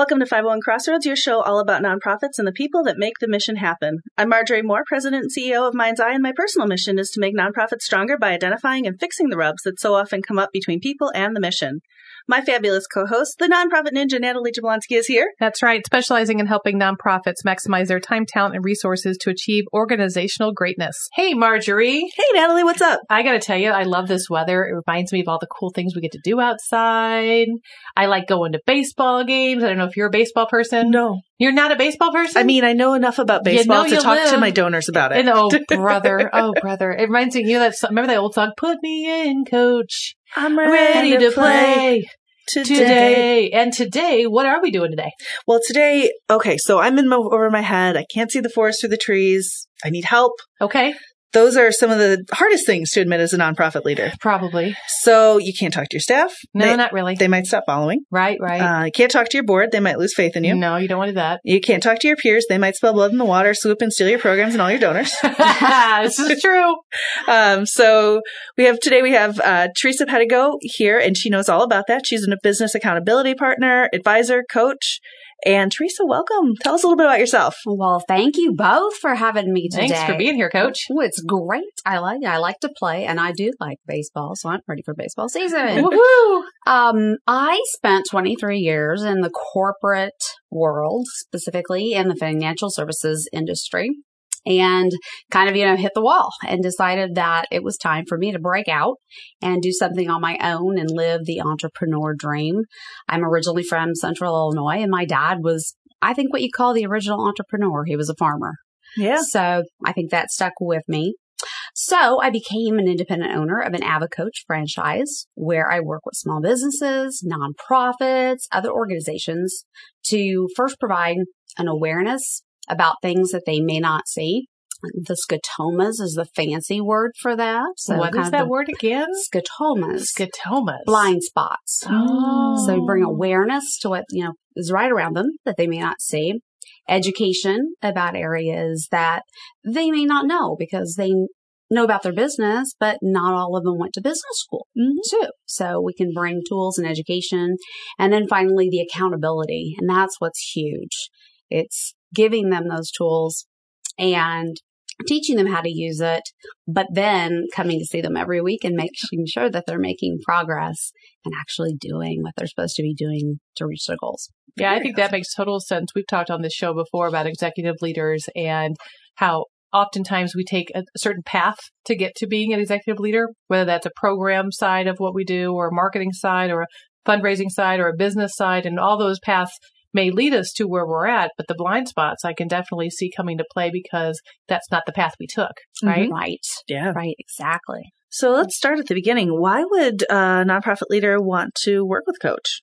Welcome to 501 Crossroads, your show all about nonprofits and the people that make the mission happen. I'm Marjorie Moore, President and CEO of Mind's Eye, and my personal mission is to make nonprofits stronger by identifying and fixing the rubs that so often come up between people and the mission. My fabulous co-host, the nonprofit ninja Natalie Jablonski, is here. That's right, specializing in helping nonprofits maximize their time, talent, and resources to achieve organizational greatness. Hey, Marjorie. Hey, Natalie, what's up? I got to tell you, I love this weather. It reminds me of all the cool things we get to do outside. I like going to baseball games. I don't know if you're a baseball person. No. You're not a baseball person? I mean, I know enough about You baseball know to talk to my donors about it. And oh, brother. Oh, brother. It reminds me, you know that song, remember that old song, Put Me In, Coach. I'm Ready to play today. today. And today, what are we doing today? Well, today, okay, so I'm in my, over my head. I can't see the forest through the trees. I need help. Okay. Those are some of the hardest things to admit as a nonprofit leader. Probably. So you can't talk to your staff. No, they, not really. They might stop following. right, right. Uh, you can't talk to your board. They might lose faith in you. No, you don't want to do that. You can't talk to your peers. They might spill blood in the water, swoop and steal your programs and all your donors. this is true. Um, so we have today we have uh, Teresa Pedigo here, and she knows all about that. She's a business accountability partner, advisor, coach. And Teresa, welcome. Tell us a little bit about yourself. Well, thank you both for having me today. Thanks for being here, Coach. Oh, it's great. I like I like to play and I do like baseball, so I'm ready for baseball season. Woohoo! um, I spent 23 years in the corporate world, specifically in the financial services industry. And kind of, you know, hit the wall and decided that it was time for me to break out and do something on my own and live the entrepreneur dream. I'm originally from Central Illinois and my dad was, I think what you call the original entrepreneur. He was a farmer. Yeah. So I think that stuck with me. So I became an independent owner of an AvaCoach franchise where I work with small businesses, nonprofits, other organizations to first provide an awareness about things that they may not see. The scotomas is the fancy word for that. So what is that word again? Scotomas. Scotomas. Blind spots. Oh. So bring awareness to what, you know, is right around them that they may not see. Education about areas that they may not know because they know about their business, but not all of them went to business school mm-hmm. too. So we can bring tools and education. And then finally the accountability. And that's what's huge. It's giving them those tools and teaching them how to use it, but then coming to see them every week and making sure that they're making progress and actually doing what they're supposed to be doing to reach their goals. Yeah, I think that makes total sense. We've talked on this show before about executive leaders and how oftentimes we take a certain path to get to being an executive leader, whether that's a program side of what we do or a marketing side or a fundraising side or a business side. And all those paths may lead us to where we're at, but the blind spots I can definitely see coming to play because that's not the path we took, mm-hmm. right? Right. Yeah. Right. Exactly. So let's start at the beginning. Why would a nonprofit leader want to work with Coach?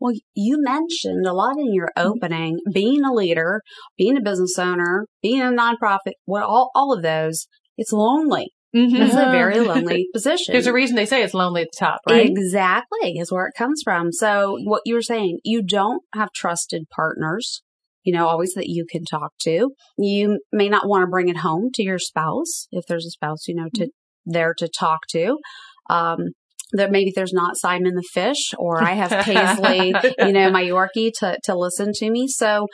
Well, you mentioned a lot in your mm-hmm. opening, being a leader, being a business owner, being a nonprofit, well, all, all of those, it's lonely. It's a very lonely position. There's a reason they say it's lonely at the top, right? Exactly is where it comes from. So what you were saying, you don't have trusted partners, you know, always that you can talk to. You may not want to bring it home to your spouse if there's a spouse, you know, to there to talk to. Um, that maybe there's not Simon the fish or I have Paisley, you know, my Yorkie to, to listen to me. So,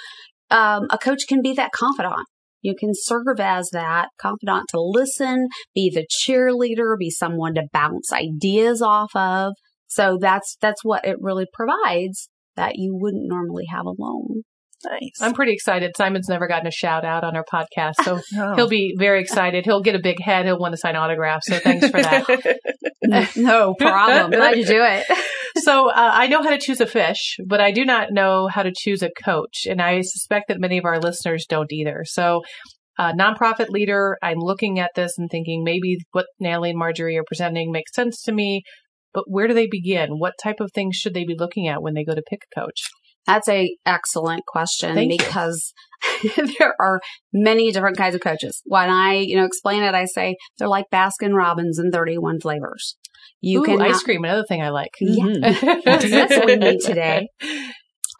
um, a coach can be that confidant. You can serve as that confidant to listen, be the cheerleader, be someone to bounce ideas off of. So that's, that's what it really provides that you wouldn't normally have alone. Nice. I'm pretty excited. Simon's never gotten a shout out on our podcast, so Oh. he'll be very excited. He'll get a big head. He'll want to sign autographs. So thanks for that. no problem. Glad you do it. so uh, I know how to choose a fish, but I do not know how to choose a coach, and I suspect that many of our listeners don't either. So. Uh, nonprofit leader, I'm looking at this and thinking maybe what Natalie and Marjorie are presenting makes sense to me, but where do they begin? What type of things should they be looking at when they go to pick a coach? That's a excellent question Thank because there are many different kinds of coaches. When I, you know, explain it, I say they're like Baskin Robbins and 31 flavors. You Ooh, can ice cream, another thing I like. Yeah. That's what we need today.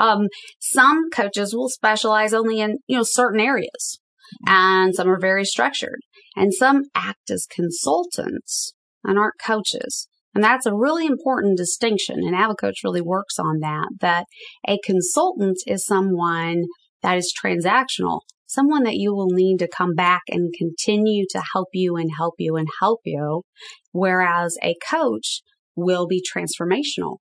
Um, some coaches will specialize only in, you know, certain areas and some are very structured and some act as consultants and aren't coaches. And that's a really important distinction. And AvaCoach really works on that, that a consultant is someone that is transactional, someone that you will need to come back and continue to help you and help you and help you. Whereas a coach will be transformational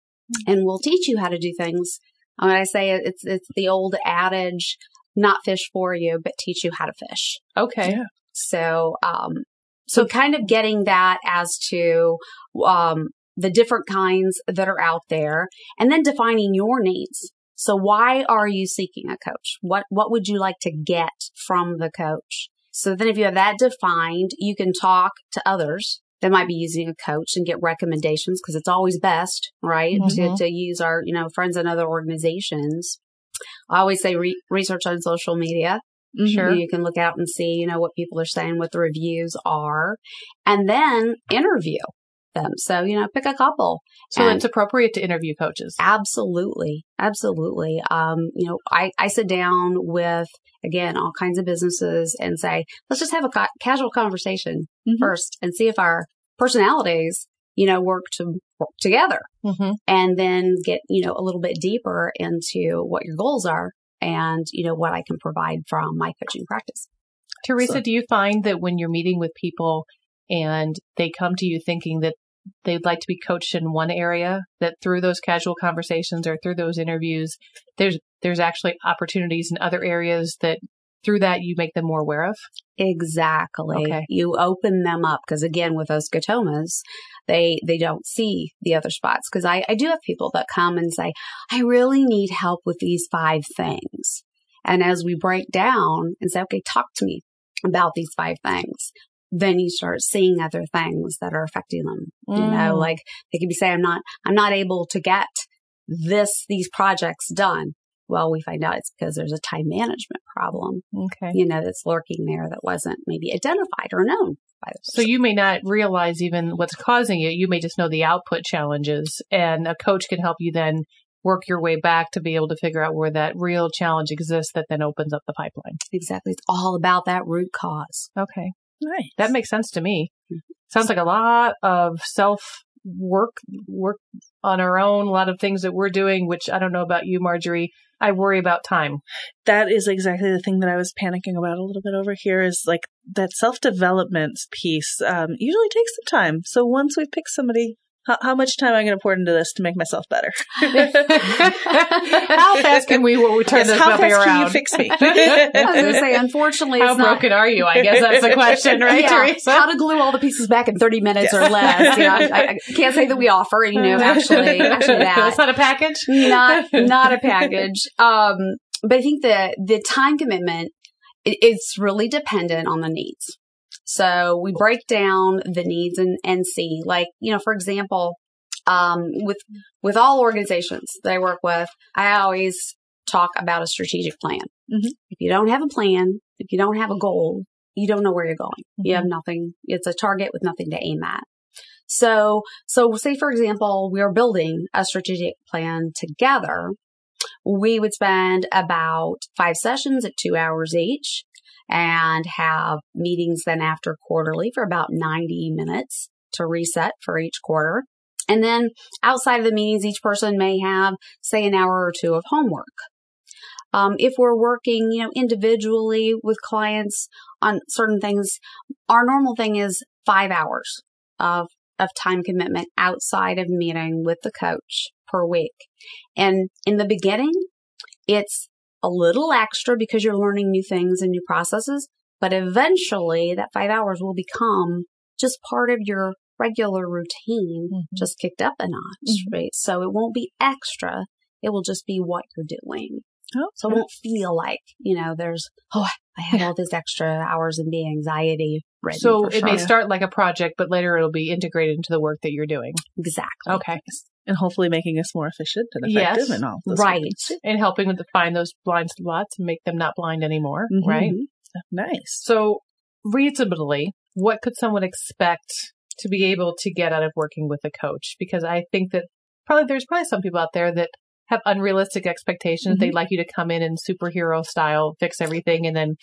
and will teach you how to do things. When I say it's, it's the old adage, not fish for you, but teach you how to fish. Okay. Yeah. So, um, so kind of getting that as to, um, the different kinds that are out there and then defining your needs. So why are you seeking a coach? What, what would you like to get from the coach? So then if you have that defined, you can talk to others that might be using a coach and get recommendations because it's always best, right? Mhm. To, to use our, you know, friends and other organizations. I always say re- research on social media. Sure. You can look out and see, you know, what people are saying, what the reviews are, and then interview them. So, you know, pick a couple. So And- it's appropriate to interview coaches. Absolutely. Absolutely. Um, you know, I, I sit down with, again, all kinds of businesses and say, let's just have a ca- casual conversation Mhm. first and see if our personalities, you know, work to work together Mm-hmm. and then get, you know, a little bit deeper into what your goals are and, you know, what I can provide from my coaching practice. Teresa, So- do you find that when you're meeting with people and they come to you thinking that they'd like to be coached in one area, that through those casual conversations or through those interviews, there's there's actually opportunities in other areas that through that you make them more aware of? Exactly. Okay. You open them up because again, with those scotomas, they, they don't see the other spots. Cause I, I do have people that come and say, I really need help with these five things. And as we break down and say, okay, talk to me about these five things, then you start seeing other things that are affecting them. You know, Mm. like they could be saying, I'm not, I'm not able to get this, these projects done. Well, we find out it's because there's a time management problem Okay. you know, that's lurking there that wasn't maybe identified or known by the So you may not realize even what's causing it. You may just know the output challenges and a coach can help you then work your way back to be able to figure out where that real challenge exists that then opens up the pipeline. exactly. It's all about that root cause. Okay. Nice. That makes sense to me. Mm-hmm. Sounds like a lot of self work, work on our own, a lot of things that we're doing, which I don't know about you, Marjorie. I worry about time. that is exactly the thing that I was panicking about a little bit over here is like that self development piece um, usually takes some time. So once we pick somebody, how, how much time am I going to pour into this to make myself better? How fast can we, we turn Yes, this how puppy fast can you fix me? I was going to say, unfortunately, How it's not. broken are you? I guess that's the question, right, yeah, Teresa? how to glue all the pieces back in 30 minutes or less. You know, I, I can't say that we offer, you know, actually, actually That's that. not a package? not not a package. Um, but I think the the time commitment it, it's really dependent on the needs. So we break down the needs and and see, like you know, for example, um, with with all organizations that I work with, I always talk about a strategic plan. Mhm. If you don't have a plan, if you don't have a goal, you don't know where you're going. You have nothing. It's a target with nothing to aim at. So, so say for example, we are building a strategic plan together. We would spend about five sessions at two hours each and have meetings then after quarterly for about 90 minutes to reset for each quarter. And then outside of the meetings, each person may have, say, an hour or two of homework. Um, if we're working, you know, individually with clients on certain things, our normal thing is five hours of of time commitment outside of meeting with the coach per week. And in the beginning, it's a little extra because you're learning new things and new processes, but eventually that five hours will become just part of your regular routine, Mhm. just kicked up a notch, right? So it won't be extra. It will just be what you're doing. Oh, So it won't feel like, you know, there's, oh, I have all these extra hours and be anxiety. So it may start like a project, but later it'll be integrated into the work that you're doing. Exactly. Okay. And hopefully making us more efficient and Yes. effective and all those Right. things. And helping them to find those blind spots and make them not blind anymore, Mhm. right? Nice. So reasonably, what could someone expect to be able to get out of working with a coach? Because I think that probably there's probably some people out there that have unrealistic expectations. Mhm. They'd like you to come in and superhero style fix everything and then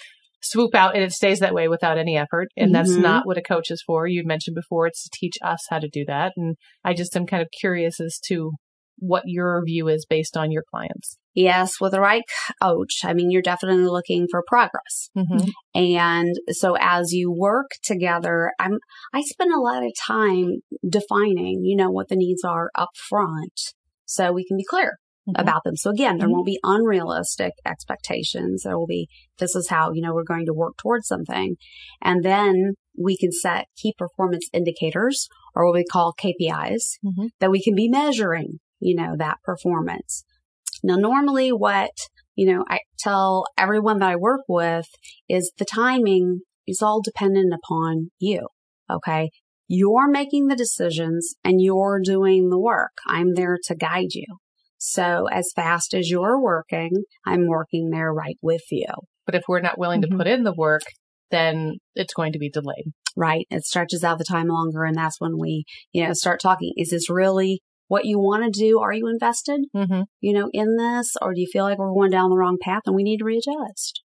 swoop out and it stays that way without any effort. And that's Mhm. not what a coach is for. You mentioned before it's to teach us how to do that. And I just am kind of curious as to what your view is based on your clients. Yes, with the right coach, I mean, you're definitely looking for progress. Mm-hmm. And so as you work together, I'm, I spend a lot of time defining, you know, what the needs are up front so we can be clear Mm-hmm. about them. So again, there Mhm. won't be unrealistic expectations. There will be, this is how, you know, we're going to work towards something. And then we can set key performance indicators or what we call KPIs Mhm. that we can be measuring, you know, that performance. Now, normally what, you know, I tell everyone that I work with is the timing is all dependent upon you. Okay. You're making the decisions and you're doing the work. I'm there to guide you. So as fast as you're working, I'm working there right with you. But if we're not willing Mhm. to put in the work, then it's going to be delayed. Right. It stretches out the time longer. And that's when we, you know, start talking. Is this really what you want to do? Are you invested, Mm-hmm. you know, in this? Or do you feel like we're going down the wrong path and we need to readjust?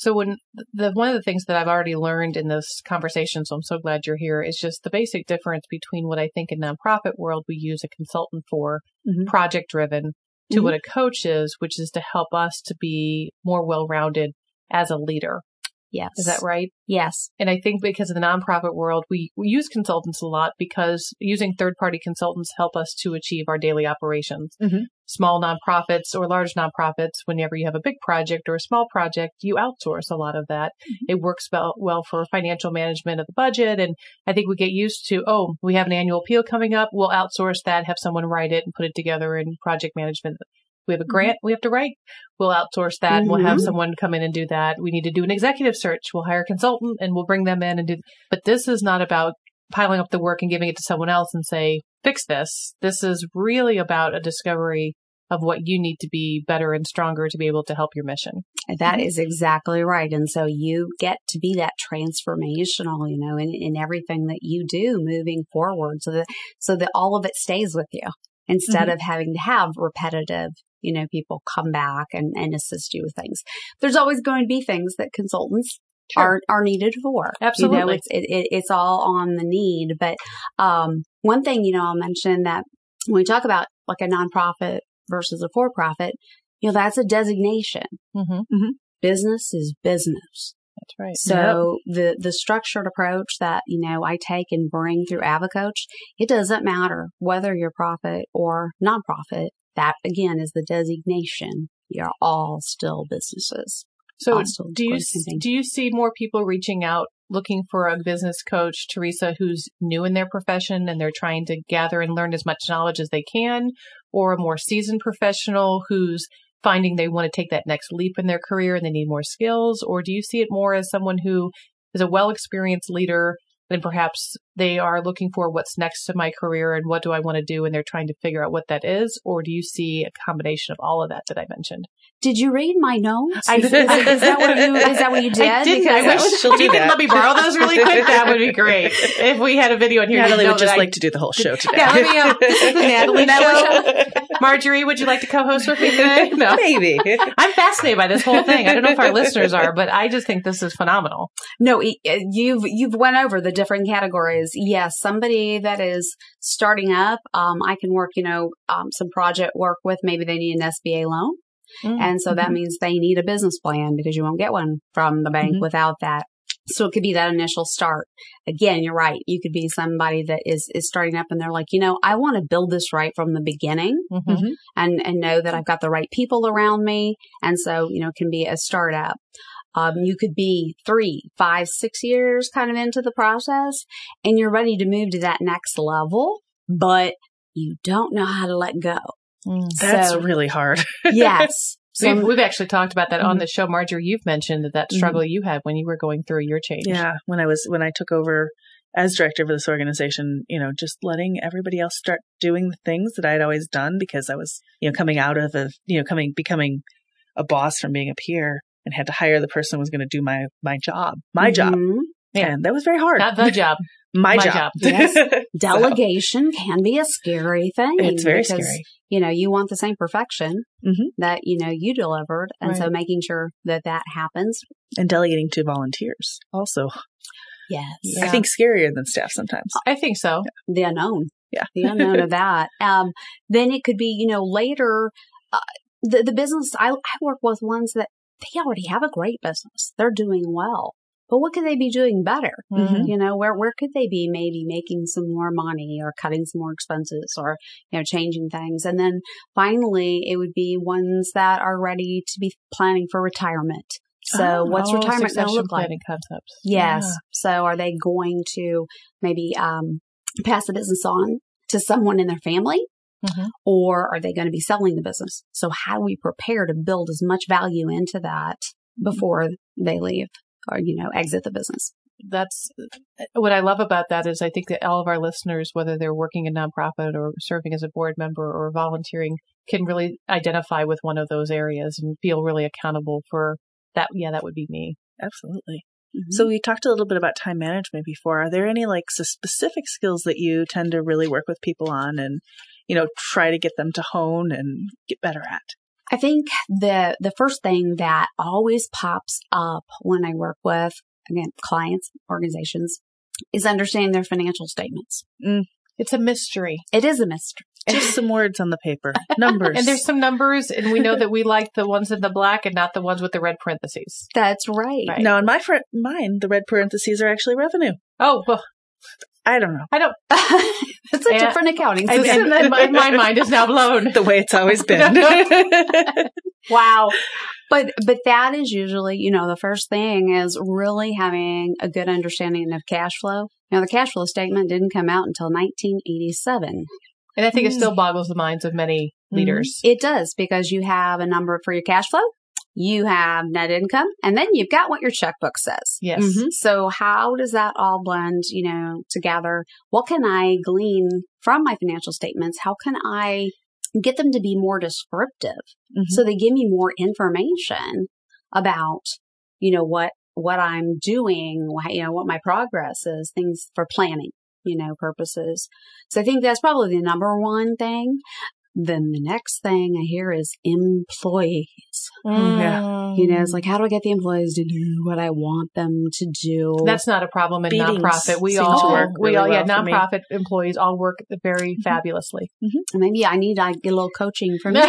So when the one of the things that I've already learned in this conversation, so I'm so glad you're here, is just the basic difference between what I think in nonprofit world we use a consultant for, Mhm. project driven, to Mhm. what a coach is, which is to help us to be more well rounded as a leader. Yes. Is that right? Yes. And I think because of the nonprofit world, we, we use consultants a lot because using third party consultants help us to achieve our daily operations. Mhm. Small nonprofits or large nonprofits, whenever you have a big project or a small project, you outsource a lot of that. It works well, well for financial management of the budget. And I think we get used to, oh, we have an annual appeal coming up. We'll outsource that, have someone write it and put it together in project management. We have a mm-hmm. grant we have to write. We'll outsource that and we'll have Mhm. someone come in and do that. We need to do an executive search. We'll hire a consultant and we'll bring them in and do, but this is not about piling up the work and giving it to someone else and say, fix this. This is really about a discovery of what you need to be better and stronger to be able to help your mission. That mm-hmm. is exactly right. And so you get to be that transformational, you know, in, in everything that you do moving forward so that, so that all of it stays with you instead mm-hmm. of having to have repetitive, you know, people come back and, and assist you with things. There's always going to be things that consultants are, are needed for. You know, Absolutely. it's, it, it, it's all on the need. But, um, one thing, you know, I'll mention that when we talk about like a nonprofit versus a for profit, you know, that's a designation. Mm-hmm. Business is business. That's right. So the, the structured approach that, you know, I take and bring through AvaCoach, it doesn't matter whether you're profit or nonprofit. That again is the designation. You're all still businesses. So do you of course, something. do you see more people reaching out looking for a business coach, Teresa, who's new in their profession and they're trying to gather and learn as much knowledge as they can, or a more seasoned professional who's finding they want to take that next leap in their career and they need more skills, or do you see it more as someone who is a well experienced leader and perhaps they are looking for what's next in my career and what do I want to do and they're trying to figure out what that is, or do you see a combination of all of that that I mentioned? Did you read my notes? I- is, is, is that what you is that what you did? I didn't. I wish she'll if do you could that. let me borrow those really quick. That would be great. If we had a video in here, Natalie you'd just that I- like to do the whole show today. Yeah, let me, uh, this is the Natalie show. Marjorie, would you like to co-host with me today? No. Maybe. I'm fascinated by this whole thing. I don't know if our listeners are, but I just think this is phenomenal. No, e- uh, you've you've went over the different categories. Yes, somebody that is starting up, um, I can work, you know, um, some project work with. Maybe they need an SBA loan, and so that means they need a business plan because you won't get one from the bank Mhm. without that. So it could be that initial start. Again, you're right. You could be somebody that is is starting up and they're like, you know, I want to build this right from the beginning Mhm. and and know that I've got the right people around me, and so you know it can be a startup. Um, you could be three, five, six years kind of into the process, and you're ready to move to that next level, but you don't know how to let go. Mm. That's so really hard. yes, We've, we've actually talked about that on Mhm. the show. Marjorie, you've mentioned that, that struggle you had when you were going through your change. Yeah, when I was when I took over as director of this organization, you know, just letting everybody else start doing the things that I'd always done because I was, you know, coming out of a, you know, coming becoming a boss from being a peer and had to hire the person who was going to do my my job, my job, Mhm. Yeah. and that was very hard. Not the job. my, My job. job. Yes. So, Delegation can be a scary thing. it's very because, scary. You know, you want the same perfection Mhm. that, you know, you delivered. And so making sure that that happens. And delegating to volunteers also, Yes. I think, scarier than staff sometimes. I think so. the unknown. Yeah. The unknown of that. Um, then it could be, you know, later, uh, the, the business, I, I work with ones that they already have a great business. They're doing well. But what could they be doing better? Mhm. You know, where, where could they be maybe making some more money or cutting some more expenses or, you know, changing things? And then finally, it would be ones that are ready to be planning for retirement. So Oh, what's Oh, retirement going to look like? concepts. Yes. Yeah. So are they going to maybe um, pass the business on to someone in their family? Mhm. Or are they going to be selling the business? So how do we prepare to build as much value into that before they leave or, you know, exit the business? that's what I love about that is I think that all of our listeners, whether they're working in nonprofit or serving as a board member or volunteering, can really identify with one of those areas and feel really accountable for that. Yeah, that would be me. Absolutely. Mm-hmm. So we talked a little bit about time management before. Are there any like specific skills that you tend to really work with people on and, you know, try to get them to hone and get better at? I think the the first thing that always pops up when I work with again clients, organizations, is understanding their financial statements. Mm. It's a mystery. It is a mystery. Just some words on the paper, numbers. And there's some numbers, and we know that we like the ones in the black and not the ones with the red parentheses. That's right. Right. Now, in my fr- mine, the red parentheses are actually revenue. Oh, well, I don't know. I don't. it's a And- different accounting And, system. and my, my mind is now blown. The way it's always been. wow. But but that is usually, you know, the first thing is really having a good understanding of cash flow. Now the cash flow statement didn't come out until 1987. And I think it Mm. still boggles the minds of many leaders. It does because you have a number for your cash flow, you have net income, and then you've got what your checkbook says. Yes. Mhm. So how does that all blend, you know, together? What can I glean from my financial statements? How can I get them to be more descriptive? Mhm. So they give me more information about, you know, what, what I'm doing, you know, what my progress is, things for planning, you know, purposes. So I think that's probably the number one thing. Then the next thing I hear is employees. Mm. You know, it's like, how do I get the employees to do what I want them to do? That's not a problem in Beatings nonprofit. We all work we all yeah well me. nonprofit employees all work very fabulously. Maybe I need to get a little coaching from you.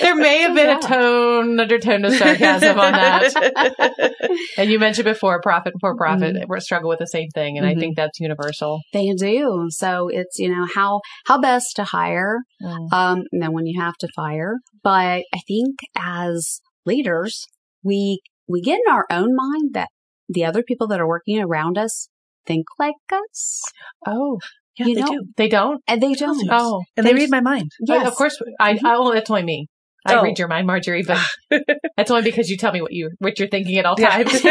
There may have been Yeah. a tone undertone of sarcasm on that. And you mentioned before profit for profit we struggle with the same thing, and I Mhm. think that's universal. they do. So it's, you know, how, how best to hire, um, and then when you have to fire. But I think as leaders, we, we get in our own mind that the other people that are working around us think like us. Oh, yeah, You they know, do. they don't. And they don't. Oh, And they They- read my mind. Yes. of course. I, Mhm. I well, that's only me. I Oh. read your mind, Marjorie, but that's only because you tell me what you what you're thinking at all times.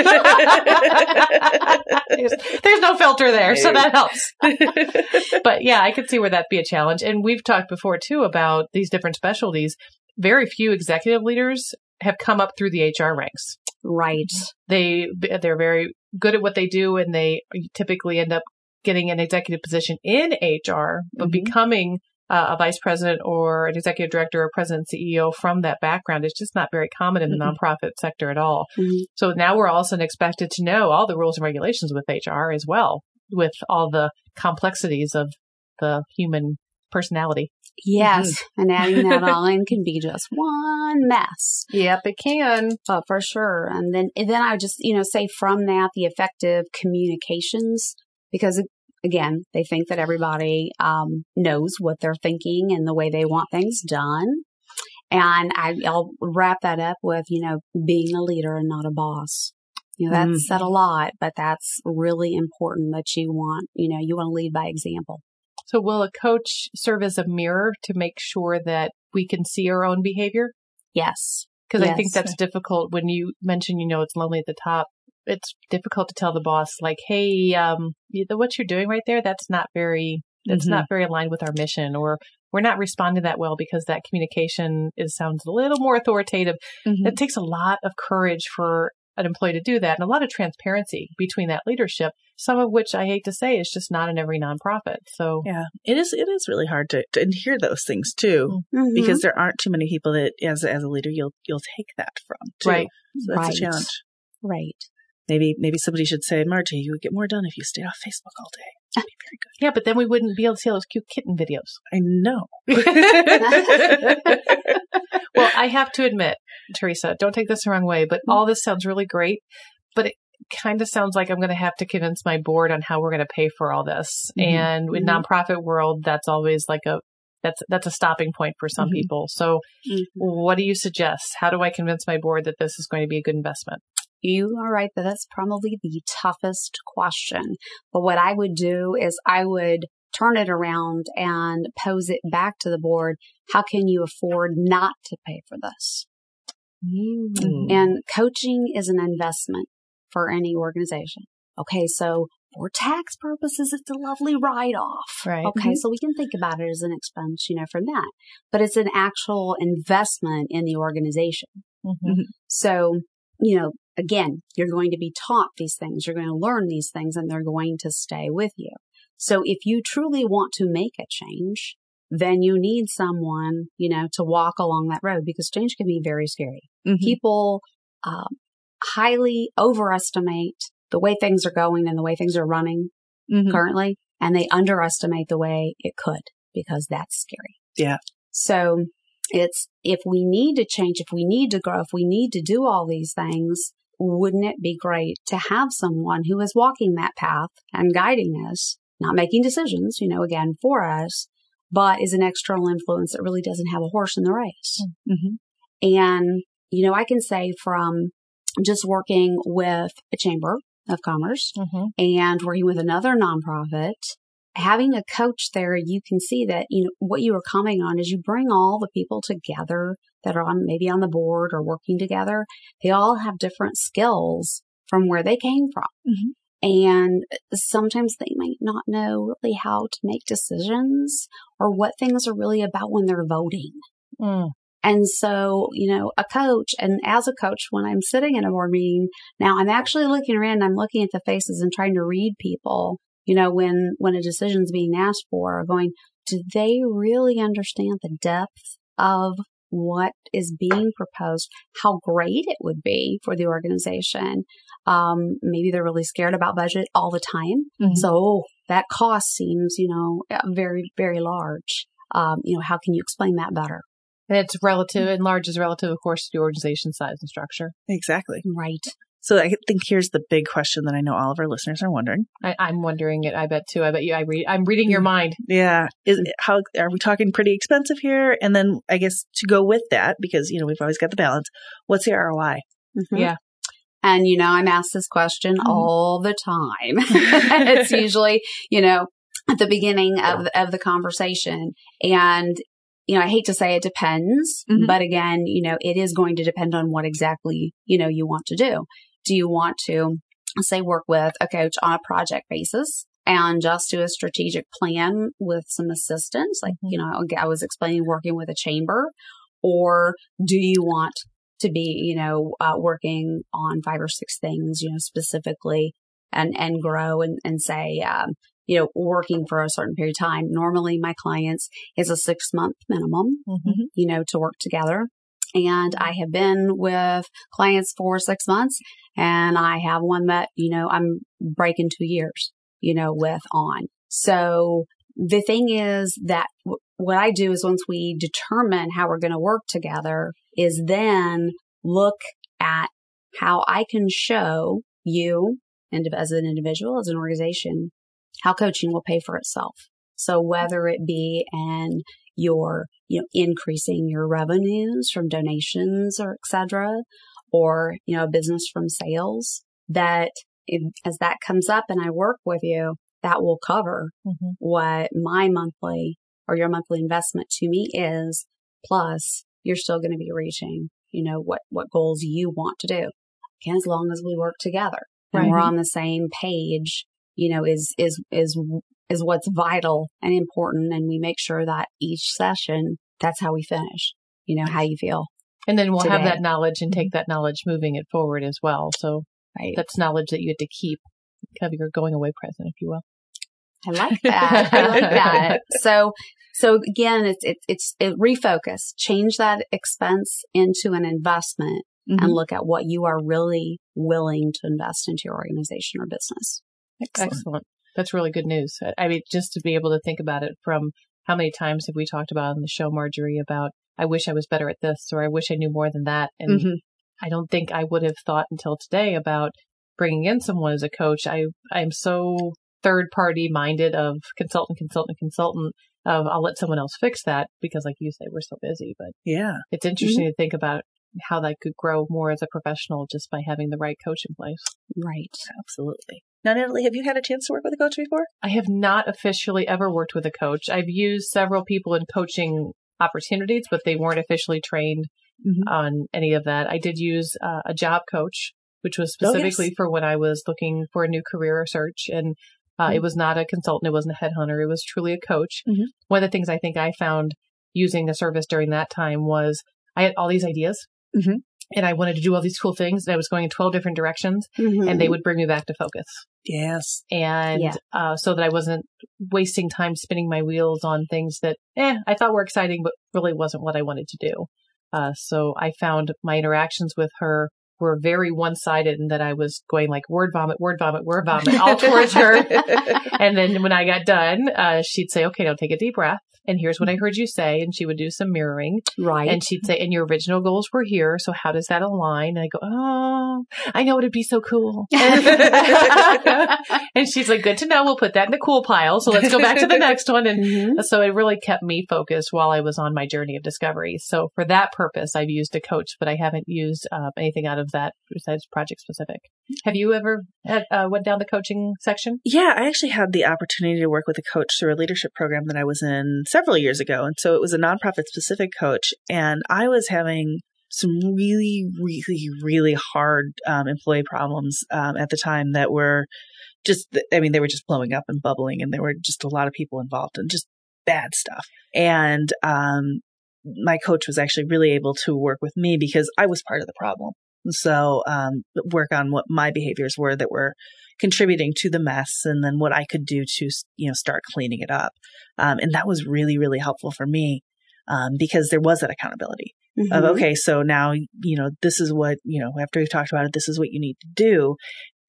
there's, there's no filter there, so that helps. but yeah, I could see where that'd be a challenge. And we've talked before too about these different specialties. Very few executive leaders have come up through the HR ranks. Right. They they're very good at what they do, and they typically end up getting an executive position in HR, but Mhm. becoming uh, a vice president or an executive director or president CEO from that background is just not very common in the Mhm. nonprofit sector at all. Mhm. So now we're all of a sudden expected to know all the rules and regulations with HR as well, with all the complexities of the human personality. Yes. And adding that all in can be just one mess. Yep, it can. Uh, for sure. And then, and then I would just, you know, say from that, the effective communications, because again, they think that everybody, um, knows what they're thinking and the way they want things done. And I, I'll wrap that up with, you know, being a leader and not a boss. You know, that's Mm. said a lot, but that's really important that you want, you know, you want to lead by example. So will a coach serve as a mirror to make sure that we can see our own behavior? Yes. Because I think that's difficult when you mention, you know, it's lonely at the top. It's difficult to tell the boss, like, hey, um, the- what you're doing right there, that's not very, that's Mhm. not very aligned with our mission, or we're not responding that well because that communication is sounds a little more authoritative. Mhm. It takes a lot of courage for an employee to do that and a lot of transparency between that leadership, some of which I hate to say is just not in every nonprofit. So Yeah, it is. It is really hard to, to hear those things too, Mhm. because there aren't too many people that, as as a leader, you'll you'll take that from. Too. Right. So that's Right. a challenge. right. Maybe maybe somebody should say, Margie, you would get more done if you stayed off Facebook all day. That'd be very good. yeah, but then we wouldn't be able to see all those cute kitten videos. I know. well, I have to admit, Teresa, don't take this the wrong way, but all this sounds really great, but it kind of sounds like I'm going to have to convince my board on how we're going to pay for all this. Mhm. And in Mhm. nonprofit world, that's always like a that's that's a stopping point for some Mhm. people. So, Mhm. what do you suggest? How do I convince my board that this is going to be a good investment? You are right that that's probably the toughest question. But what I would do is I would turn it around and pose it back to the board. How can you afford not to pay for this? Mm. And coaching is an investment for any organization. Okay, so for tax purposes, it's a lovely write off. Right. Okay, so we can think about it as an expense, you know, from that. But it's an actual investment in the organization. Mhm. So, you know, again, you're going to be taught these things, you're going to learn these things, and they're going to stay with you. So if you truly want to make a change, then you need someone, you know, to walk along that road because change can be very scary. Mhm. People um, highly overestimate the way things are going and the way things are running Mhm. currently, and they underestimate the way it could because that's scary. Yeah. So it's if we need to change, if we need to grow, if we need to do all these things, wouldn't it be great to have someone who is walking that path and guiding us, not making decisions, you know, again for us, but is an external influence that really doesn't have a horse in the race. Mhm. And, you know, I can say from just working with a chamber of commerce Mhm. and working with another nonprofit, having a coach there, you can see that, you know, what you are commenting on is you bring all the people together that are on maybe on the board or working together. They all have different skills from where they came from. Mhm. And sometimes they might not know really how to make decisions or what things are really about when they're voting. Mm. And so, you know, a coach, and as a coach, when I'm sitting in a board meeting, now I'm actually looking around, I'm looking at the faces and trying to read people, you know, when, when a decision's being asked for, going, do they really understand the depth of what is being proposed? How great it would be for the organization. Um, maybe they're really scared about budget all the time. Mhm. So that cost seems, you know, very, very large. Um, you know, how can you explain that better? And it's relative, and large is relative, of course, to the organization size and structure. Exactly. Right. So I think here's the big question that I know all of our listeners are wondering. I, I'm wondering it. I bet too. I bet you. I read. I'm reading your mind. Yeah. Is how are we talking pretty expensive here? And then I guess to go with that, because you know we've always got the balance. What's the ROI? Mhm. Yeah. And, you know, I'm asked this question Mhm. all the time. it's usually, you know, at the beginning of, of the conversation. And, you know, I hate to say it depends, Mhm. but again, you know, it is going to depend on what exactly, you know, you want to do. Do you want to, say, work with a coach on a project basis? And just do a strategic plan with some assistance, like, Mhm. you know, I was explaining working with a chamber, or do you want to be, you know, uh, working on five or six things, you know, specifically and, and grow and, and say, um, you know, working for a certain period of time. Normally my clients is a six month minimum, Mhm. you know, to work together. And I have been with clients for six months and I have one that, you know, I'm breaking two years, you know, with on. So the thing is that w- what I do is once we determine how we're going to work together is then look at how I can show you and as an individual, as an organization, how coaching will pay for itself. So whether it be in your, you know, increasing your revenues from donations or etc or, you know, a business from sales that if, as that comes up and I work with you, that will cover Mhm. what my monthly or your monthly investment to me is. Plus you're still going to be reaching, you know, what, what goals you want to do. Again, as long as we work together and Right. we're on the same page, you know, is, is, is, is what's vital and important. And we make sure that each session, that's how we finish, you know, how you feel. And then we'll have that knowledge and take that knowledge moving it forward as well. So Right. that's knowledge that you had to keep, kind of your going away present, if you will. I like that. I like that. So, so again, it's, it's, it's it refocus, change that expense into an investment Mhm. and look at what you are really willing to invest into your organization or business. Excellent. That's really good news. I- mean, just to be able to think about it from how many times have we talked about on the show, Marjorie, about I wish I was better at this or I wish I knew more than that. And Mhm. I don't think I would have thought until today about bringing in someone as a coach. I, I'm so third party minded of consultant, consultant, consultant of I'll let someone else fix that because like you say, we're so busy, but Yeah. it's interesting to think about how that could grow more as a professional just by having the right coach in place. Right. Absolutely. Now, Natalie, have you had a chance to work with a coach before? I have not officially ever worked with a coach. I've used several people in coaching opportunities, but they weren't officially trained Mhm. on any of that. I did use uh, a job coach, which was Oh, yes. specifically for when I was looking for a new career search. And uh, it was not a consultant. It wasn't a headhunter. It was truly a coach. Mhm. One of the things I think I found using the service during that time was I had all these ideas. Mhm. And I wanted to do all these cool things. And I was going in 12 different directions and they would bring me back to focus Yes. and Yeah. uh, so that I wasn't wasting time spinning my wheels on things that eh, I thought were exciting, but really wasn't what I wanted to do. Uh, so I found my interactions with her were very one-sided, and that I was going like word vomit, word vomit, word vomit, all towards her. And then when I got done, uh, she'd say, "Okay, now take a deep breath." And here's what I heard you say, and she would do some mirroring, Right. and she'd say, "And your original goals were here, so how does that align?" And I go, "Oh, I know it'd be so cool." and she's like, "Good to know. We'll put that in the cool pile. So let's go back to the next one." And Mhm. so it really kept me focused while I was on my journey of discovery. So for that purpose, I've used a coach, but I haven't used uh, anything out of that besides project specific. Have you ever had, uh, went down the coaching section? Yeah, I actually had the opportunity to work with a coach through a leadership program that I was in several years ago. And so it was a nonprofit specific coach. And I was having some really, really, really hard um, employee problems um, at the time that were just, I mean, they were just blowing up and bubbling, and there were just a lot of people involved and just bad stuff. And um, my coach was actually really able to work with me because I was part of the problem. So, um, work on what my behaviors were that were contributing to the mess and then what I could do to, you know, start cleaning it up. Um, and that was really, really helpful for me. Um, because there was that accountability of, Mhm. okay, so now, you know, this is what, you know, after we've talked about it, this is what you need to do.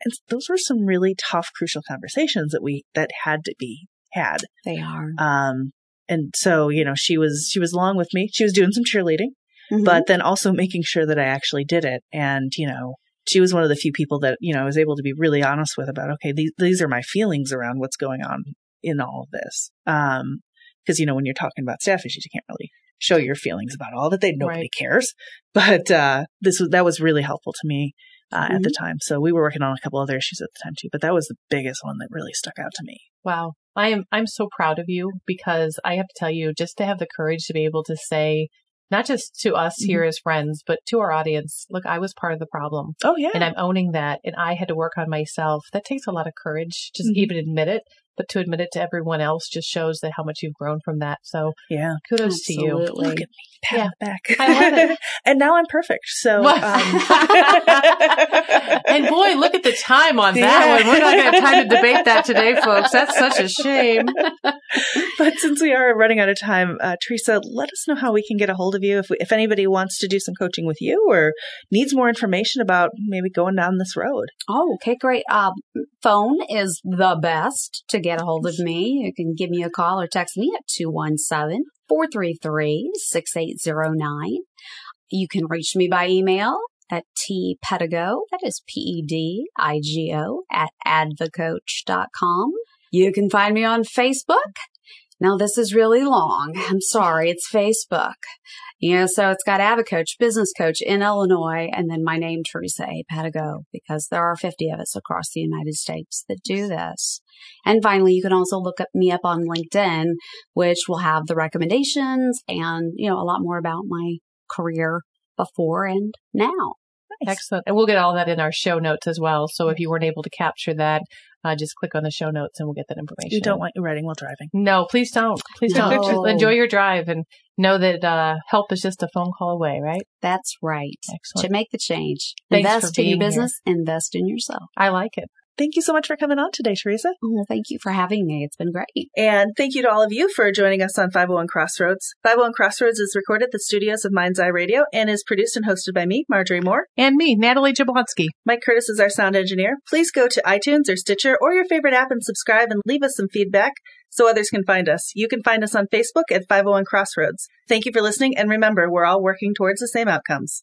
And those were some really tough, crucial conversations that we, that had to be had. They are. Um, and so, you know, she was, she was along with me. She was doing some cheerleading Mhm. but then also making sure that I actually did it. And, you know, she was one of the few people that, you know, I was able to be really honest with about, okay, these, these are my feelings around what's going on in all of this. Um, cause, you know, when you're talking about staff issues, you can't really show your feelings about all that they, nobody Right. cares. But, uh, this was, that was really helpful to me, uh, at the Mm-hmm. time. So we were working on a couple other issues at the time too, but that was the biggest one that really stuck out to me. Wow. I am, I'm so proud of you because I have to tell you, just to have the courage to be able to say, not just to us here as friends, but to our audience, look, I was part of the problem Oh yeah. and I'm owning that. And I had to work on myself. That takes a lot of courage, just Mhm. even admit it, but to admit it to everyone else just shows that how much you've grown from that. So yeah. kudos to you. Absolutely. Look at me. Pat Yeah. back. I love it. and now I'm perfect. So, um, and boy, look at the time on that Yeah. one. We're not going to have time to debate that today, folks. That's such a shame. but since we are running out of time, uh, Teresa, let us know how we can get a hold of you if we, if anybody wants to do some coaching with you or needs more information about maybe going down this road. Oh, okay, great. Um, phone is the best to get a hold of me. You can give me a call or text me at 217 433 6809. You can reach me by email at tpedigo, that is P-E-D-I-G-O, at advocoach.com. You can find me on Facebook. Now this is really long. I'm sorry. It's Facebook. Yeah, so it's got Avocoach, Business Coach in Illinois, and then my name, Teresa A. Pedigo, because there are 50 of us across the United States that do this. And finally, you can also look up me up on LinkedIn, which will have the recommendations and, you know, a lot more about my career before and now. Excellent. And we'll get all that in our show notes as well. So if you weren't able to capture that, uh, just click on the show notes and we'll get that information. You don't want you writing while driving. No, please don't. Please No. don't. Just enjoy your drive and know that uh, help is just a phone call away, right? That's right. Excellent. To make the change. Thanks invest for in your being business, invest in yourself. I like it. Thank you so much for coming on today, Teresa. Well, thank you for having me. It's been great. And thank you to all of you for joining us on 501 Crossroads. 501 Crossroads is recorded at the studios of Mind's Eye Radio and is produced and hosted by me, Marjorie Moore. And me, Natalie Jablonski. Mike Curtis is our sound engineer. Please go to iTunes or Stitcher or your favorite app and subscribe and leave us some feedback so others can find us. You can find us on Facebook at 501 Crossroads. Thank you for listening, and remember, we're all working towards the same outcomes.